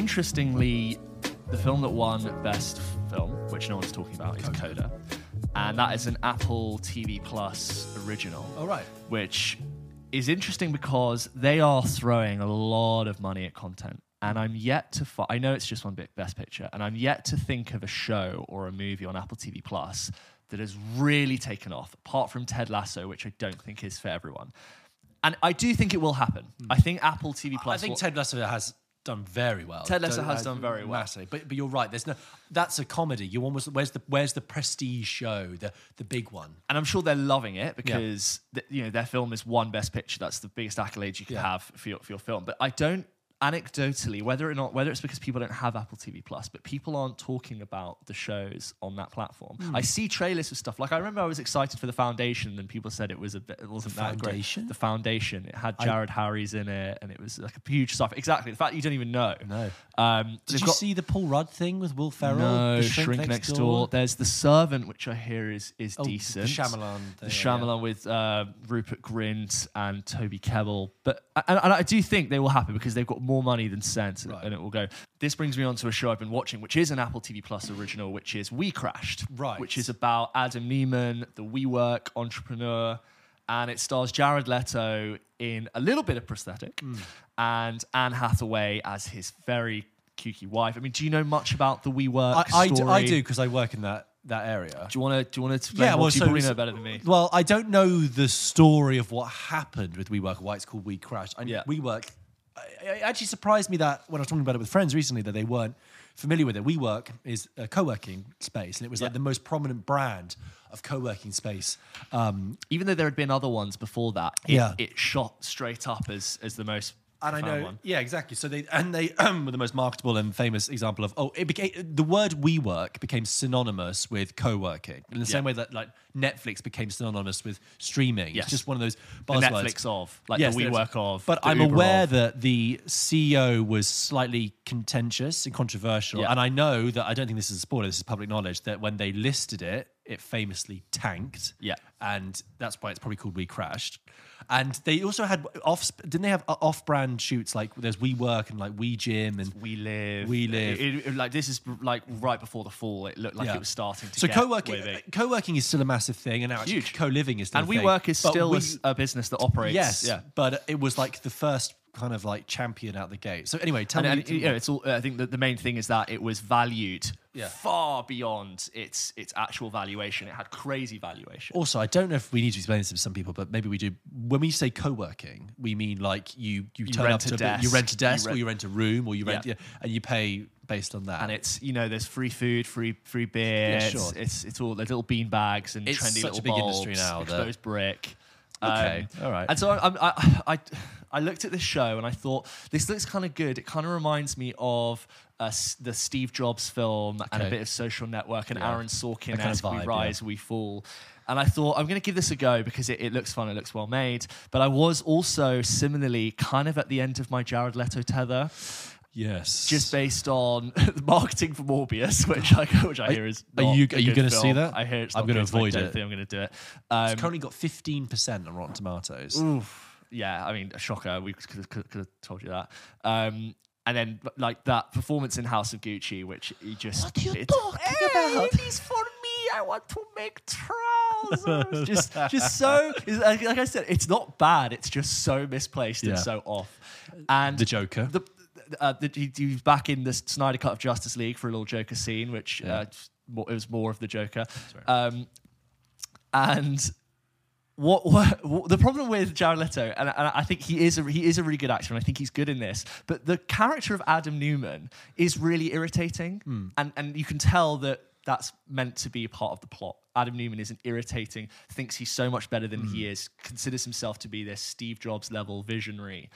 interestingly, the film that won Best Film, which no one's talking about, is Coda. And that is an Apple TV Plus original. Oh, right. Which is interesting because they are throwing a lot of money at content. And I'm yet to fi- I know it's just one bit best picture, and I'm yet to think of a show or a movie on Apple TV Plus that has really taken off, apart from Ted Lasso, which I don't think is for everyone. And I do think it will happen. Hmm. I think Apple TV Plus. I think will- Ted Lasso has done very well. Ted Lasso has done very well. massively. But but you're right. There's no. That's a comedy. You almost where's the where's the prestige show the the big one. and I'm sure they're loving it because th- you know their film is one best picture. That's the biggest accolade you can Yeah. have for your, for your film. But I don't anecdotally whether or not whether it's because people don't have Apple TV Plus, but people aren't talking about the shows on that platform. Hmm. I see trailers for stuff like I remember I was excited for the Foundation, and people said it was a bit, it wasn't that great. The Foundation. It had Jared Harris in it, and it was like a huge stuff. Exactly the fact you don't even know. No. Um, Did you got- see the Paul Rudd thing with Will Ferrell? no, The Shrink, Next, door. There's The Servant, which I hear is is Oh, the decent. Shyamalan The thing, Shyamalan with uh, Rupert Grint and Toby Kebbell. But and, and I do think they will happen because they've got more money than sense, and- Right. and it will go. This brings me on to a show I've been watching, which is an Apple TV Plus original, which is We Crashed, Right. Which is about Adam Neumann, the WeWork entrepreneur. And it stars Jared Leto in a little bit of prosthetic Hmm. and Anne Hathaway as his very kooky wife. I mean, do you know much about the WeWork I, I do, story? I do because I work in that that area. Do you want to? Do you want to explain? Yeah, well, you so- probably know better than me. Well, I don't know the story of what happened with WeWork, why it's called We Crashed. I, Yeah. WeWork, it actually surprised me that when I was talking about it with friends recently, that they weren't familiar with it. WeWork is a co-working space, and it was like the most prominent brand of co-working space. Um, Even though there had been other ones before that, it, Yeah. it shot straight up as as the most. And I know, one. yeah, exactly. So they and they were the most marketable and famous example of oh, it became the word WeWork became synonymous with co-working in the same way that like Netflix became synonymous with streaming. Yes. It's just one of those The buzzwords. Netflix of, like Yes, the WeWork of. But the I'm Uber aware of. that the CEO was slightly contentious and controversial. Yeah. And I know that I don't think this is a spoiler, this is public knowledge, that when they listed it, it famously tanked. Yeah. And that's why it's probably called We Crashed. And they also had off, didn't they have off brand shoots like there's We Work and like We Gym and We live. We Live. It- it- like this is like right before the fall. It looked like Yeah. it was starting to. so co-working, big. Uh, co-working is still a massive thing, and now Huge. co-living is still and a thing. WeWork is But still a we- a, business that operates. yes, yeah. but it was like the first kind of like champion out the gate. So anyway, tell And, me, and, you know, it's all. I think that the main thing is that it was valued Yeah. far beyond its its actual valuation. It had crazy valuation. Also, I don't know if we need to explain this to some people, but maybe we do. When we say co-working, we mean like you you, turn rent up a to desk, you rent a you desk, rent- or you rent a room, or you rent, Yeah. yeah, and you pay based on that. and it's you know there's free food, free free beer. Yeah, it's, sure. it's it's all there's little bean bags and It's trendy such little a big bulbs, industry now that- Exposed brick. Okay, all right. And so I, I, I, I looked at this show and I thought this looks kind of good. It kind of reminds me of uh, the Steve Jobs film and a bit of Social Network and Yeah. Aaron Sorkin That kind of as We Rise, We Fall. And I thought I'm going to give this a go because it, it looks fun, it looks well made. But I was also similarly kind of at the end of my Jared Leto tether yes, just based on the marketing for Morbius, which I which I hear is. are you- are you gonna see that? I hear it's. I'm gonna good, so I avoid it. think I'm going to do it. Um, it's currently got fifteen percent on Rotten Tomatoes. oof, yeah, I mean, a shocker. We could, could, could have told you that. Um, and then like that performance in House of Gucci, which he just. What are you it's- talking Hey, about? It is for me. I want to make trousers. just, just so. Like, like I said, it's not bad. It's just so misplaced Yeah. and so off. And The Joker. the, uh, he, he was back in the Snyder Cut of Justice League for a little Joker scene, which Yeah. uh, it was more of the Joker. Um, and what, what, what- the problem with Jared Leto, and, and I think he is a, he is a really good actor, and I think he's good in this. But the character of Adam Neumann is really irritating, Hmm. and and you can tell that that's meant to be a part of the plot. Adam Neumann isn't irritating, thinks he's so much better than Hmm. he is, considers himself to be this Steve Jobs level visionary.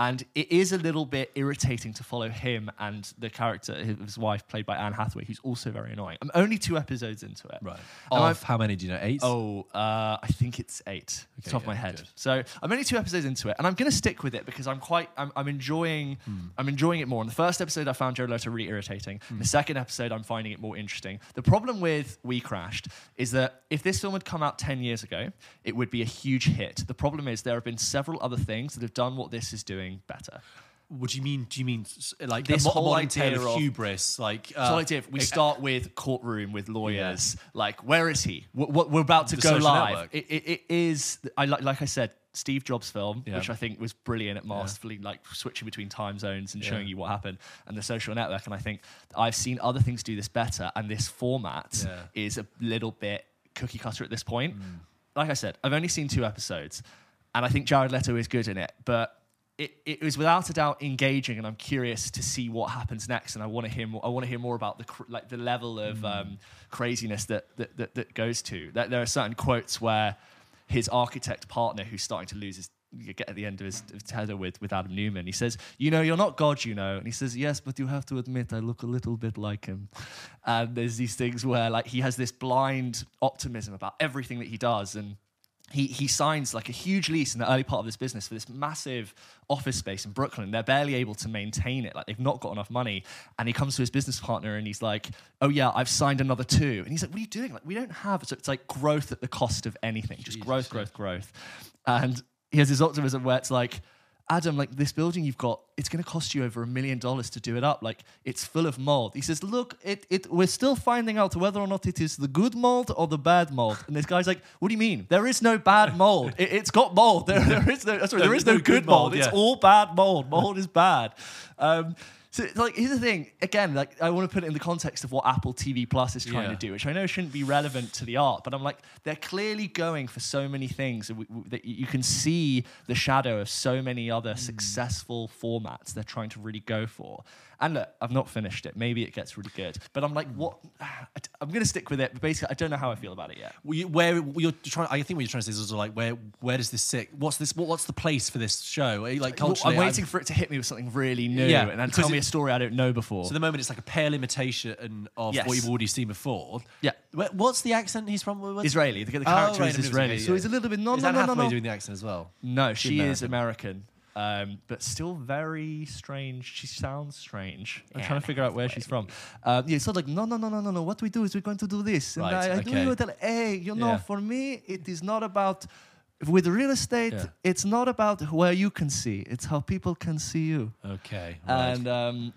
And it is a little bit irritating to follow him and the character, his wife, played by Anne Hathaway, who's also very annoying. I'm only two episodes into it. Right. And Of I've- how many do you know? Eight. Oh, uh, I think it's eight. off the top of my yeah, head. good. So I'm only two episodes into it, and I'm going to stick with it because I'm quite, I'm, I'm enjoying, Hmm. I'm enjoying it more. In the first episode, I found Jared Leto really irritating. Hmm. The second episode, I'm finding it more interesting. The problem with We Crashed is that if this film had come out ten years ago, it would be a huge hit. The problem is there have been several other things that have done what this is doing better. What do you mean? Do you mean like This the mo- whole idea of of- hubris? Like uh, So idea if we start with courtroom with lawyers, like where is he? What, what we're about to The go live. It, it, it is. I like like I said, Steve Jobs film, Yeah. which I think was brilliant at masterfully like switching between time zones and showing you what happened, and the Social Network. And I think I've seen other things do this better, and this format Yeah. is a little bit cookie cutter at this point. Mm. Like I said, I've only seen two episodes, and I think Jared Leto is good in it, but. It, it was without a doubt engaging, and I'm curious to see what happens next. And I want to hear more. I want to hear more about the cr- like the level of Mm. um, craziness that, that that that goes to. That there are certain quotes where his architect partner, who's starting to lose his you get at the end of his his tether with with Adam Neumann, he says, "You know, you're not God, you know." And he says, "Yes, but you have to admit, I look a little bit like him." And there's these things where like he has this blind optimism about everything that he does, and he he signs like a huge lease in the early part of this business for this massive office space in Brooklyn. They're barely able to maintain it. Like they've not got enough money. And he comes to his business partner and he's like, "Oh yeah, I've signed another two. And he's like, "What are you doing? Like we don't have." So it's like growth at the cost of anything. Just growth, growth, growth. And he has this optimism where it's like. Adam, like this building you've got, it's going to cost you over a million dollars to do it up. Like it's full of mold. He says, "Look, it, it, we're still finding out whether or not it is the good mold or the bad mold." And this guy's like, "What do you mean? There is no bad mold. It, has got mold. There, there is no sorry, there is no, good mold. It's all bad mold. Mold is bad." Um, so, like, here's the thing. Again, like, I want to put it in the context of what Apple TV Plus is trying Yeah. to do, which I know shouldn't be relevant to the art, but I'm like, they're clearly going for so many things and we, that you can see the shadow of so many other hmm. successful formats they're trying to really go for. And look, I've not finished it. Maybe it gets really good, but I'm like, what? I'm going to stick with it, but basically, I don't know how I feel about it yet. Well, you- where you're trying, I think what you're trying to say is also like where where does this sit? What's this? What, what's the place for this show? You, Like culturally, I'm waiting for it to hit me with something really new Yeah, and then tell me a story I don't know before. So the moment it's like a pale imitation of Yes. what you've already seen before. Yeah. What's the accent he's from? What's- Israeli. The, the Oh, character right, is Israeli, okay, so he's a little bit no, is no, Anne no, no, Hathaway no. doing the accent as well? No, she is American, um, but still very strange. She sounds strange. I'm trying to figure out where she's from. Um, yeah, so like, no, no, no, no, no, no. What we do is we're going to do this, and Right, I, I do okay. tell, hey, you know, Yeah. for me, it is not about. With real estate, Yeah. it's not about where you can see; it's how people can see you. Okay. right. And um,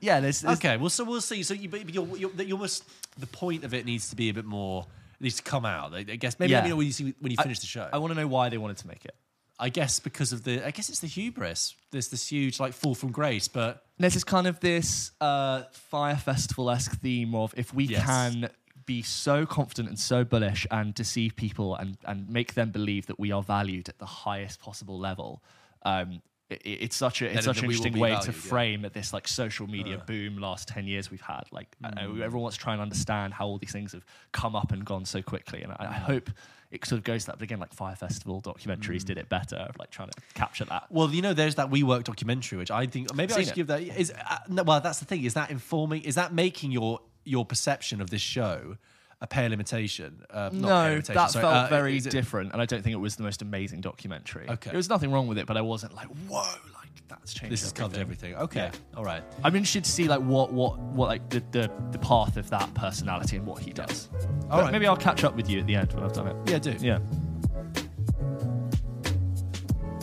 yeah, there's, there's okay. Well, so we'll see. So you, but you're, you're, you almost the point of it needs to be a bit more. It needs to come out. I I guess maybe Yeah. let me know when you see when you I- finish the show. I want to know why they wanted to make it. I guess because of the. I guess it's the hubris. There's this huge like fall from grace, but There's this kind of this uh, Fyre Festival esque theme of if we Yes. can be so confident and so bullish and deceive people and, and make them believe that we are valued at the highest possible level. Um, it, it's such a it's such an interesting way valued, to yeah. Uh. frame at this like social media boom last 10 years we've had like know Mm. everyone wants to try and understand how all these things have come up and gone so quickly and I, I hope it sort of goes to that but again like Fyre Festival documentaries Mm. did it better of like trying to capture that Well, you know, there's that WeWork documentary, which I think maybe I should it. give that. Is uh, no, well, that's the thing. Is that informing? Is that making your your perception of this show a pale imitation? Uh, not pale No, imitation, that sorry, felt uh, very it- different, and I don't think it was the most amazing documentary. Okay. there was nothing wrong with it, but I wasn't like, whoa, like that's changed. This has covered everything. Okay, all right. I'm interested to see like what what what like the the, the path of that personality and what he does. All But right. Maybe I'll catch up with you at the end when I've done it. Yeah, do. Yeah.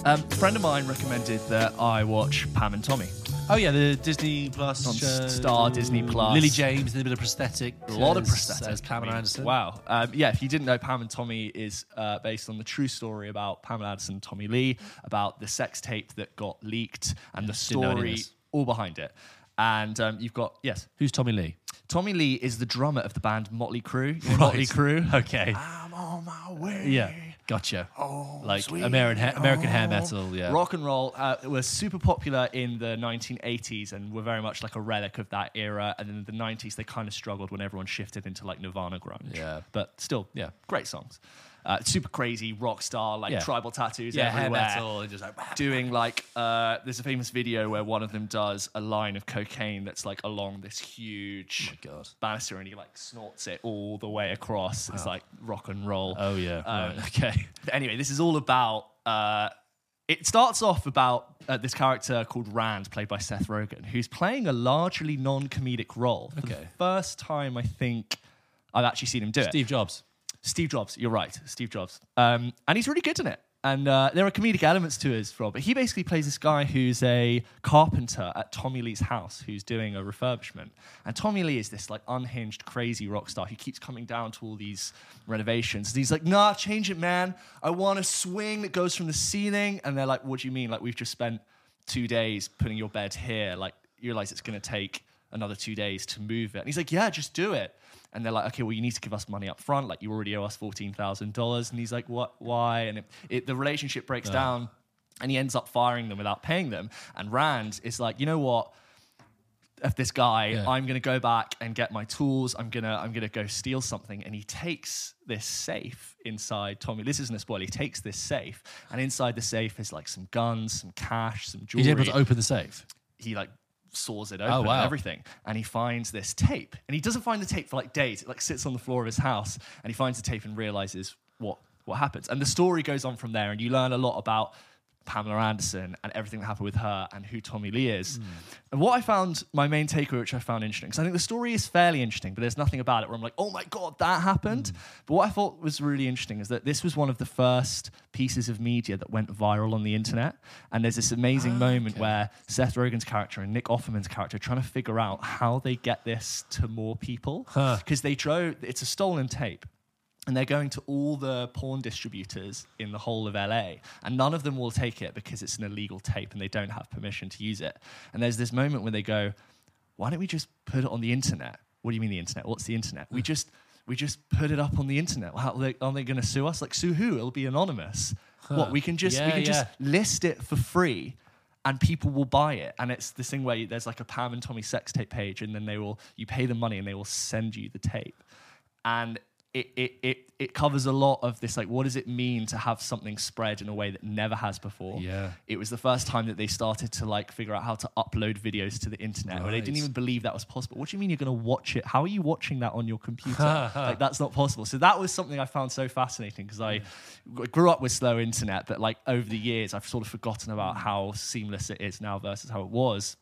Um, a friend of mine recommended that I watch Pam and Tommy. Oh yeah, the Disney Plus On show. Star, Disney Plus. Lily James, a little bit of prosthetic. A lot of prosthetics. prosthetic. Pamela I mean, Anderson. Wow. Um, yeah, if you didn't know, Pam and Tommy is uh, based on the true story about Pamela Anderson and Tommy Lee, about the sex tape that got leaked and the didn't know any of story all behind it. And um, you've got, yes, Who's Tommy Lee? Tommy Lee is the drummer of the band Motley Crue. Right. Motley Crue. Okay. I'm on my way. Yeah, gotcha. Oh, like sweet American ha- American hair metal. Yeah. Rock and roll uh, was super popular in the 1980s and were very much like a relic of that era. And in the 90s, they kind of struggled when everyone shifted into like Nirvana grunge. Yeah. But still, yeah, great songs. Uh, super crazy rock star, like Yeah. tribal tattoos Yeah, hair everywhere. metal and just like. Doing like, uh, there's a famous video where one of them does a line of cocaine that's like along this huge Oh God. banister and he like snorts it all the way across. It's like rock and roll. Oh yeah. Um, right, Okay. But anyway, this is all about. Uh, it starts off about uh, this character called Rand, played by Seth Rogen, who's playing a largely non-comedic role. For the Okay. first time, I think I've actually seen him do it. Steve Jobs. Steve Jobs, you're right, Steve Jobs, um, and he's really good in it. And uh, there are comedic elements to his role, but he basically plays this guy who's a carpenter at Tommy Lee's house who's doing a refurbishment. And Tommy Lee is this like unhinged, crazy rock star who keeps coming down to all these renovations. And he's like, nah, change it, man. I want a swing that goes from the ceiling. And they're like, what do you mean? Like, we've just spent two days putting your bed here. Like, you realize it's going to take another two days to move it. And he's like, yeah, just do it. And they're like, okay, well, you need to give us money up front. Like, you already owe us $14,000. And he's like, what, why? And it, it, the relationship breaks down and he ends up firing them without paying them. And Rand is like, you know what? Of this guy, Yeah. I'm gonna go back and get my tools. I'm gonna I'm gonna go steal something. And he takes this safe inside Tommy. This isn't a spoiler. He takes this safe, and inside the safe is like some guns, some cash, some jewelry He's able to open the safe. he like saws it oh, open Oh, wow. and everything and he finds this tape and he doesn't find the tape for like days it like sits on the floor of his house and he finds the tape and realizes what what happens and the story goes on from there and you learn a lot about Pamela Anderson and everything that happened with her and who Tommy Lee is. Hmm. And what I found, my main takeaway, which I found interesting, because I think the story is fairly interesting, but there's nothing about it where I'm like, oh my God, that happened. Hmm. But what I thought was really interesting is that this was one of the first pieces of media that went viral on the internet. And there's this amazing ah, moment where Seth Rogen's character and Nick Offerman's character are trying to figure out how they get this to more people. Because they drove, it's a stolen tape and they're going to all the porn distributors in the whole of LA, and none of them will take it because it's an illegal tape and they don't have permission to use it. And there's this moment where they go, "Why don't we just put it on the internet?" What do you mean the internet? What's the internet? We just we just put it up on the internet. How are they, are they going to sue us? Like sue who? It'll be anonymous. What we can just we Yeah, can just list it for free and people will buy it and it's this thing where there's like a pam and tommy sex tape page and then they will you pay them money and they will send you the tape and it, it, it, it covers a lot of this like what does it mean to have something spread in a way that never has before? Yeah. it was the first time that they started to like figure out how to upload videos to the internet where they didn't even believe that was possible. What do you mean you're going to watch it? How are you watching that on your computer? Like that's not possible. So that was something i found so fascinating because i grew up with slow internet but like over the years i've sort of forgotten about how seamless it is now versus how it was.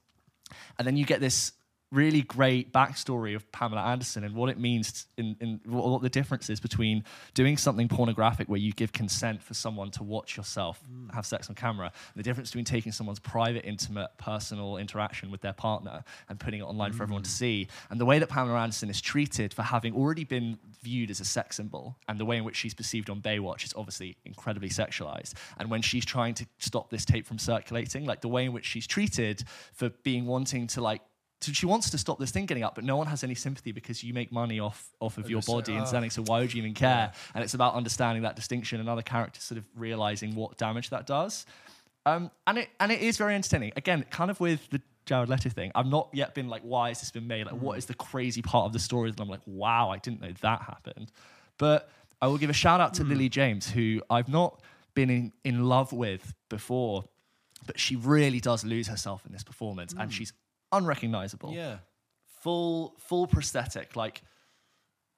And then you get this really great backstory of Pamela Anderson and what it means in, in what the difference is between doing something pornographic where you give consent for someone to watch yourself mm. have sex on camera, and the difference between taking someone's private, intimate, personal interaction with their partner and putting it online for everyone to mm. see, and the way that Pamela Anderson is treated for having already been viewed as a sex symbol, and the way in which she's perceived on Baywatch is obviously incredibly sexualized. And when she's trying to stop this tape from circulating, like the way in which she's treated for being wanting to like she wants to stop this thing getting up, but no one has any sympathy because you make money off off of your body and ah. selling. So why would you even care? And it's about understanding that distinction and other characters sort of realizing what damage that does. Um, and it and it is very entertaining. Again, kind of with the Jared Leto thing. I've not yet been like, why has this been made? Like, what mm. is the crazy part of the story? that I'm like, wow, I didn't know that happened. But I will give a shout out to mm. Lily James, who I've not been in, in love with before, but she really does lose herself in this performance, and mm. she's unrecognizable. Yeah. full full prosthetic like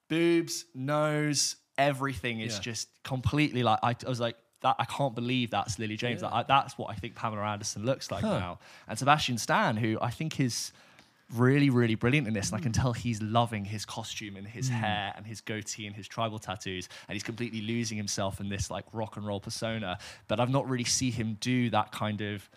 boobs nose everything is Yeah. just completely like I, I was like that I can't believe that's Lily James. Like, I, that's what I think Pamela Anderson looks like now. And Sebastian Stan who I think is really really brilliant in this and I can hmm. tell he's loving his costume and his hmm. hair and his goatee and his tribal tattoos and he's completely losing himself in this like rock and roll persona. But I've not really see him do that kind of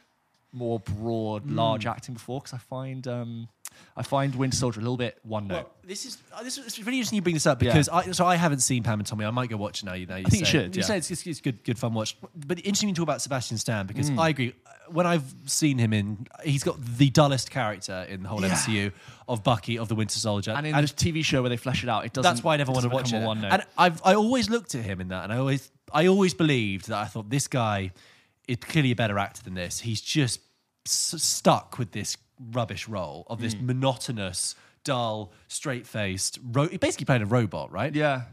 more broad large acting before because I find um I find Winter Soldier a little bit one note Well, this is uh, this is really interesting you bring this up because I so I haven't seen Pam and Tommy. I might go watch it now. You know, you think you should, You yeah. say it's, it's, it's good good fun watch. But interesting you talk about Sebastian Stan because Mm. I agree. When I've seen him in, he's got the dullest character in the whole Yeah. MCU of Bucky of the Winter Soldier, and in the TV show where they flesh it out it doesn't that's why I never it wanted to watch it. one note And I've I always looked at him in that, and I always I always believed that I thought this guy is clearly a better actor than this. He's just s- stuck with this rubbish role of Hmm. this monotonous, dull, straight faced. Ro- basically playing a robot, right? yeah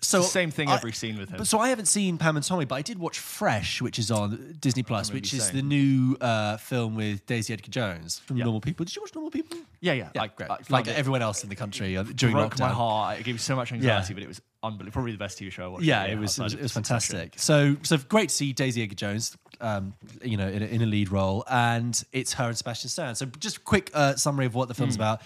So same thing I- every scene with him. But so I haven't seen Pam and Tommy, but I did watch Fresh, which is on Disney Plus, which is saying. the new uh, film with Daisy Edgar Jones from Yeah. Normal People. Did you watch Normal People? yeah yeah Yeah, like, great. I like everyone else in the country uh, during broke lockdown. my heart it gave me so much anxiety Yeah. but it was unbelievable probably the best TV show I watched Yeah, it was it was, it was fantastic. So so great to see Daisy Edgar Jones, um, you know, in a, in a lead role, and it's her and Sebastian Stan. So just a quick uh, summary of what the film's Hmm. about.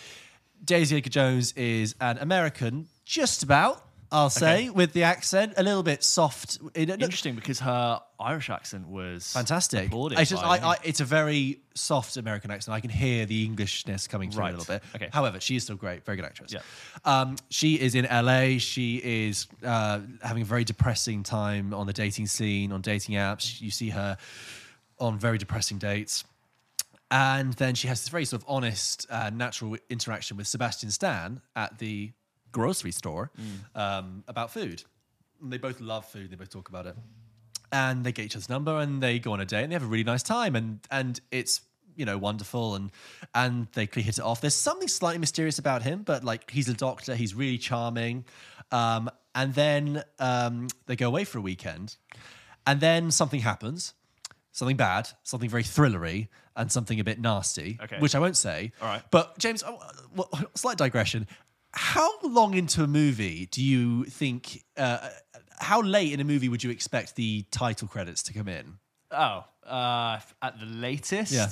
Daisy Edgar Jones is an American, just about I'll say, with the accent, a little bit soft. It- it- Interesting because her Irish accent was Fantastic. applauded It's, just, by- I, I, it's a very soft American accent. I can hear the Englishness coming through Right. a little bit. Okay. However, she is still great. Very good actress. Yeah. Um, she is in LA. She is uh, having a very depressing time on the dating scene, on dating apps. You see her on very depressing dates. And then she has this very sort of honest, uh, natural interaction with Sebastian Stan at the grocery store um, about food. And they both love food. They both talk about it. And they get each other's number and they go on a date and they have a really nice time. And and it's you know wonderful and and they hit it off. There's something slightly mysterious about him, but like he's a doctor. He's really charming. Um, and then um, they go away for a weekend, and then something happens something bad, something very thrillery, and something a bit nasty, Okay. which I won't say. All right. But James, uh, well, slight digression. How long into a movie do you think? Uh, how late in a movie would you expect the title credits to come in? Oh, uh, at the latest, Yeah.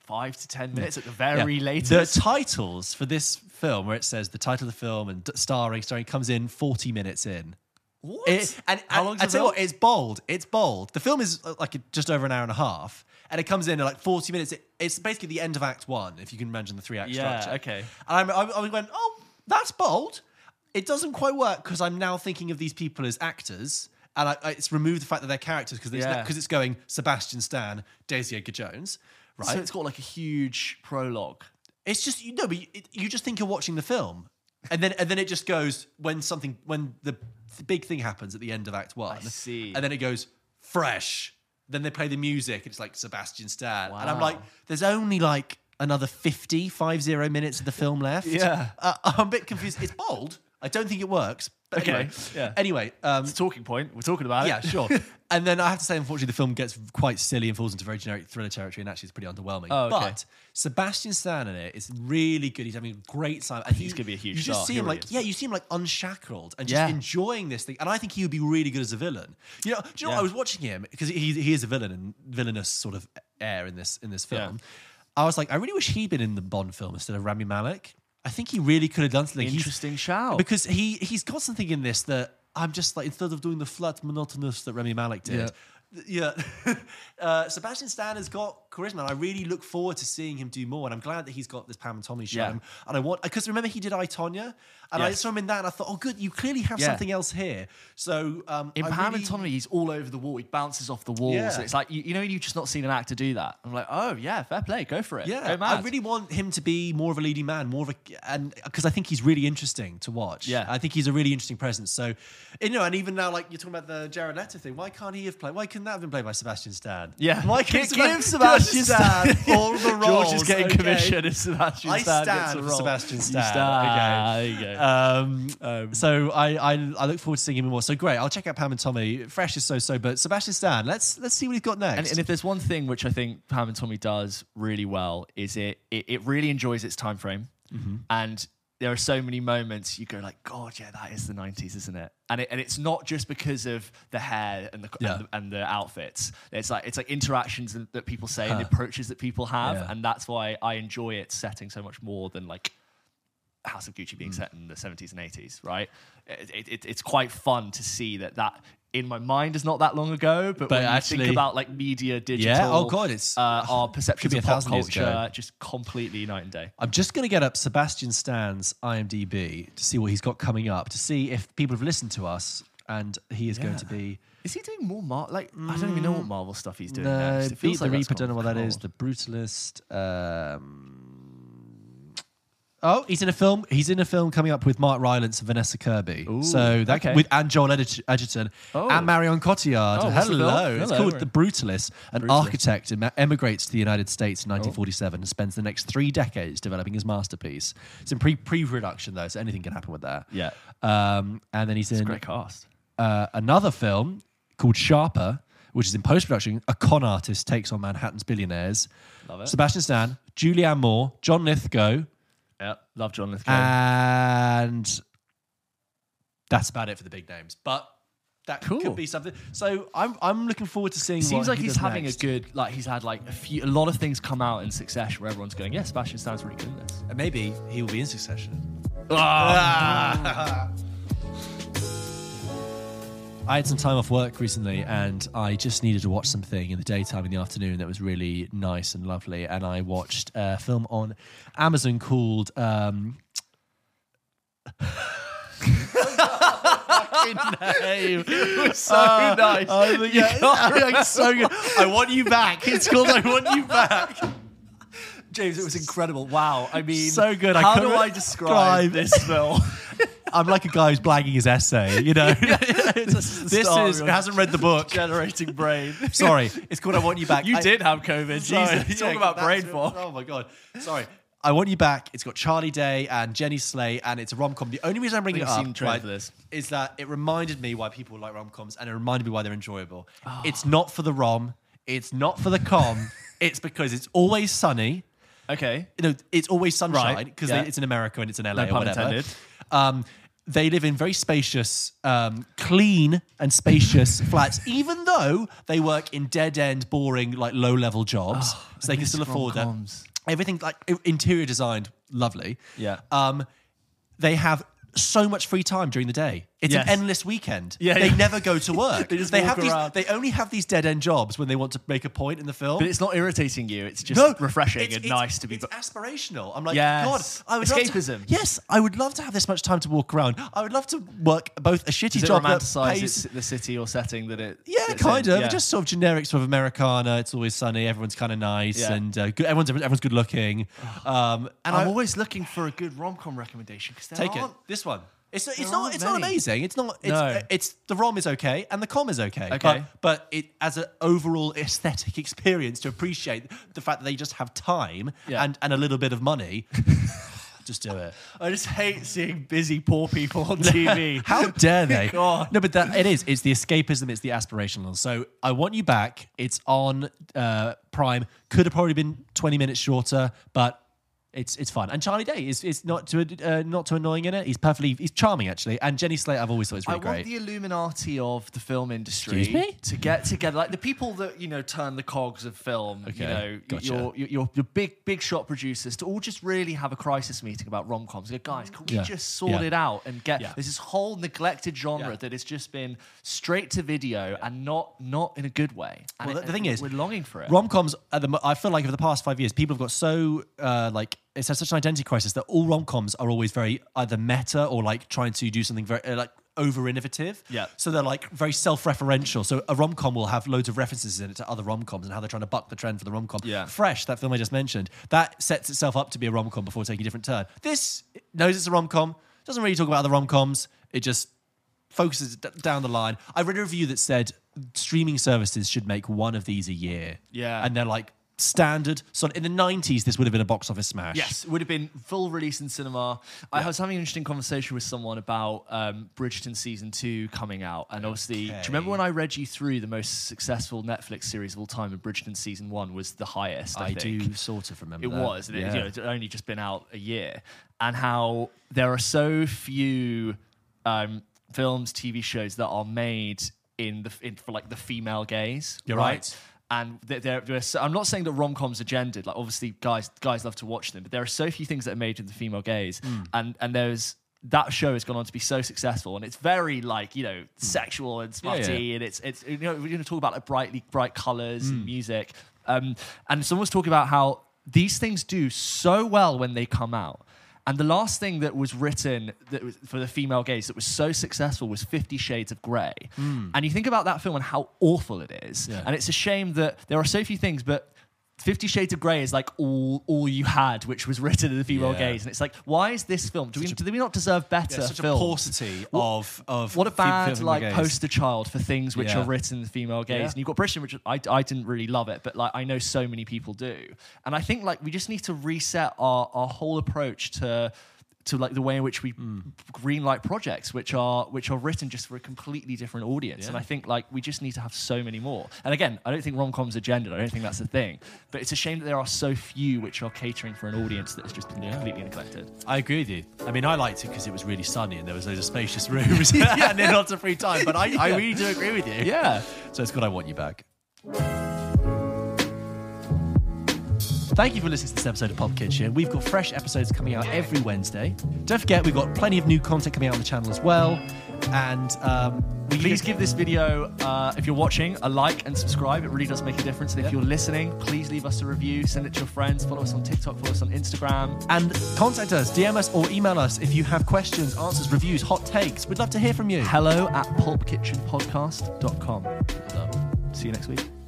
five to ten minutes at the very Yeah. latest. The titles for this film, where it says the title of the film and starring, starring, comes in forty minutes in. what? It, and How and long's I tell you what, it's bold. It's bold. The film is uh, like just over an hour and a half, and it comes in at like forty minutes. It, it's basically the end of Act One, if you can imagine the three act Yeah, structure. okay. And I'm, I, I went, oh, that's bold. It doesn't quite work because I'm now thinking of these people as actors, and I, I, it's removed the fact that they're characters because it's, Yeah. because it's going Sebastian Stan, Daisy Edgar Jones, right? So it's got like a huge prologue. It's just you know, but you, it, you just think you're watching the film, and then and then it just goes when something when the, the big thing happens at the end of Act One. see. And then it goes fresh. Then they play the music. It's like Sebastian Stan, and I'm Wow. like, there's only like another 50, 50 minutes of the film left. Yeah. uh, I'm a bit confused. It's bold. I don't think it works. But Okay, anyway, yeah. Anyway, um, It's a talking point. We're talking about yeah, it. sure. and then I have to say, unfortunately, the film gets quite silly and falls into very generic thriller territory, and actually, it's pretty underwhelming. Oh, okay. But Sebastian Stan in it is really good. He's having a great time. And He's gonna be a huge You just star. see He him really like, is. yeah, you see him like unshackled and just Yeah. enjoying this thing. And I think he would be really good as a villain. You know, do you know? Yeah. what? I was watching him because he he is a villain and villainous sort of air in this in this film. I was like, I really wish he'd been in the Bond film instead of Rami Malek. I think he really could have done something. He's- Interesting shout. because he he's got something in this that I'm just like instead of doing the flat monotonous that Rami Malek did. Yeah, uh, Sebastian Stan has got charisma. And I really look forward to seeing him do more, and I'm glad that he's got this Pam and Tommy show. Yeah. And, I want because remember he did I Tonya, and I saw him in that, and I thought, oh, good, you clearly have Yeah. something else here. So um, in I Pam really- and Tommy, he's all over the wall. He bounces off the walls. Yeah. It's like you, you know, you've just not seen an actor do that. I'm like, oh yeah, fair play, go for it. Yeah, go mad. I really want him to be more of a leading man, more of a, and because I think he's really interesting to watch. Yeah. I think he's a really interesting presence. So, you know, and even now, like you're talking about the Jared Leto thing, why can't he have played? Why couldn't that have been played by Sebastian Stan? Yeah. why can't give Sebastian Stan. all the roles? George is getting okay? commission if Sebastian I Stan gets a role. Sebastian Stan. stand. Okay. There you go. Um, so I, I I look forward to seeing him more. So great, I'll check out Pam and Tommy. Fresh is so so, but Sebastian Stan. Let's let's see what he's got next. And, and if there's one thing which I think Pam and Tommy does really well is it it, it really enjoys its time frame, Mm-hmm. and there are so many moments you go like, God, yeah, that is the '90s, isn't it? And it, and it's not just because of the hair and the, Yeah. and the and the outfits. It's like it's like interactions that people say and the approaches that people have, Yeah. and that's why I enjoy it setting so much more than like House of Gucci Mm. being set in the 70s and 80s, right? It, it- it's quite fun to see that that in my mind is not that long ago, but, But when you think about like media, digital, Yeah, oh God, it's- uh, our perceptions be of pop thousand years ago. culture just completely night and day. I'm just going to get up Sebastian Stan's IMDb to see what he's got coming up, to see if people have listened to us, and he is going to be. Is he doing more Mar? Like I don't even know what Marvel stuff he's doing No, next. It Beat feels the like that's Reaper, don't know what that is. cold. The Brutalist. Um, oh, he's in a film. He's in a film coming up with Mark Rylance and Vanessa Kirby. Ooh, so that okay. with and Joel Edgerton Edgerton Oh. and Marion Cotillard. Oh, Hello, it's Hello. called The Brutalist. An Brutalist. architect em- emigrates to the United States in 1947 and spends the next three decades developing his masterpiece. It's in pre pre production though, so anything can happen with that. Yeah. Um, and then he's in Great cast. uh, another film called Sharper, which is in post production. A con artist takes on Manhattan's billionaires. Love it. Sebastian Stan, Julianne Moore, John Lithgow, Yeah, love John Lithgow. and that's about it for the big names. But that Cool. could be something. So I'm I'm looking forward to seeing. It. Seems what like he he's does having next. a good like he's had like a few a lot of things come out in succession where everyone's going, yeah, Sebastian Stan's really good in this. And maybe he will be in Succession. Ah. I had some time off work recently and I just needed to watch something in the daytime in the afternoon that was really nice and lovely. And I watched a film on Amazon called. Um, name. so nice. Oh, the- yeah, so good. I want you back. It's called I Want You Back. James, it was incredible. Wow. I mean, So good. I How do I describe describe- this film? I'm like a guy who's blagging his essay, you know. this is, start of your hasn't read the book. Generating brain. Sorry, it's called I Want You Back. You I- did have COVID. Sorry. Jesus. Yeah, Talk about brain fog. Oh my god. Sorry. I Want You Back. It's got Charlie Day and Jenny Slate, and it's a rom com. The only reason I'm bringing it up right, this. is that it reminded me why people like rom coms, and it reminded me why they're enjoyable. Ah. It's not for the rom. It's not for the com. it's because it's always sunny. Okay. You know, it's always sunshine because yeah. it's in America and it's in LA No or whatever. Um, they live in very spacious, um, clean and spacious flats, even though they work in dead end, boring, like low level jobs. so they can still afford that. rom-coms. Everything like interior designed, lovely. Yeah. Um, they have so much free time during the day. It's Yes. an endless weekend. Yeah, they yeah. never go to work. They just they walk have these. They only have these dead end jobs when they want to make a point in the film. But it's not irritating you. It's just no, refreshing it's- and it's- nice to be. It's aspirational. I'm like, Yes. God, I would love to- Escapism. yes, I would love to have this much time to walk around. I would love to work both a shitty Does job that pays. the city or setting that it? yeah, kind in? of. Yeah. Just sort of generic sort of Americana. It's always sunny. Everyone's kind of nice, Yeah. and uh, good, everyone's everyone's good looking. Um, and I'm I, always looking for a good rom com recommendation because take it. This one. It's, it's not it's not many. amazing. It's not. It's, No. it's the rom is okay and the com is okay. Okay. But, but it as an overall aesthetic experience to appreciate the fact that they just have time Yeah. and, and a little bit of money. just do it. I just hate seeing busy poor people on TV. How dare they? God. No, but that, it is. It's the escapism. It's the aspirational. So I want you back. It's on uh, Prime. Could have probably been twenty minutes shorter, but it's it's fun. And Charlie Day is is not too uh, not too annoying in it. He's perfectly he's charming actually. And Jenny Slate, I've always thought is I really want great. the Illuminati of the film industry Excuse me? to get together, like the people that you know turn the cogs of film. Okay, You know, gotcha. your, your your your big big shot producers to all just really have a crisis meeting about rom coms. Go, guys, can we Yeah. just sort Yeah. it out and get? Yeah. There's this whole neglected genre Yeah. that has just been straight to video and not not in a good way. And Well, it- the thing is, we're longing for it. Rom coms, at the, mo- I feel like over the past five years, people have got so uh, like it's had such an identity crisis that all rom coms are always very either meta or like trying to do something very uh, like over innovative. Yeah. So they're like very self referential. So a rom com will have loads of references in it to other rom coms and how they're trying to buck the trend for the rom com. Yeah. Fresh, that film I just mentioned, that sets itself up to be a rom com before taking a different turn. This knows it's a rom com, doesn't really talk about other rom coms. It just focuses d- down the line. I read a review that said streaming services should make one of these a year. Yeah. And they're like standard. So in the 90s, this would have been a box office smash. Yes, it would have been full release in cinema. I was having an interesting conversation with someone about um, Bridgerton season two coming out, and obviously, do you remember when I read you through the most successful Netflix series of all time, and Bridgerton season one was the highest? I, I do sort of remember It that. was. and It, Yeah. you know, it's only just been out a year, and how there are so few um, films, TV shows that are made in the in, for like the female gaze. You're right. And there, there, there are so, I'm not saying that rom coms are gendered. Like obviously, guys guys love to watch them, but there are so few things that are made in the female gaze, Hmm. and and there's. That show has gone on to be so successful, and it's very like you know sexual and Hmm. Yeah, smutty, yeah. and it's it's you know we're going to talk about like brightly bright colors Hmm. and music, um, and someone was talking about how these things do so well when they come out. And the last thing that was written that was for the female gaze that was so successful was Fifty Shades of Grey. Hmm. And you think about that film and how awful it is. Yeah. And it's a shame that there are so few things, but Fifty Shades of Grey is like all all you had, which was written in the female Yeah. gaze. And it's like, why is this film? Do we, do we not deserve better Yeah, such films? a paucity of of What a bad like gaze. poster child for things which Yeah. are written in the female gaze. And you've got Bridgerton, which I, I didn't really love it, but like I know so many people do. And I think like we just need to reset our, our whole approach to to like the way in which we Hmm. greenlight projects which are which are written just for a completely different audience. And I think like we just need to have so many more. And again, I don't think rom coms are gendered. I don't think that's a thing. But it's a shame that there are so few which are catering for an audience that has just been completely neglected. I agree with you. I mean, I liked it because it was really sunny and there was loads of spacious rooms and then lots of free time. But I, I really do agree with you. Yeah. So it's good I want you back. Thank you for listening to this episode of Pulp Kitchen. We've got fresh episodes coming out every Wednesday. Don't forget, we've got plenty of new content coming out on the channel as well. And um, Please give this video, uh, if you're watching, a like and subscribe. It really does make a difference. And if you're listening, please leave us a review. Send it to your friends. Follow us on TikTok. Follow us on Instagram. and contact us, DM us, or email us if you have questions, answers, reviews, hot takes. We'd love to hear from you. Hello at pulpkitchenpodcast.com. See you next week.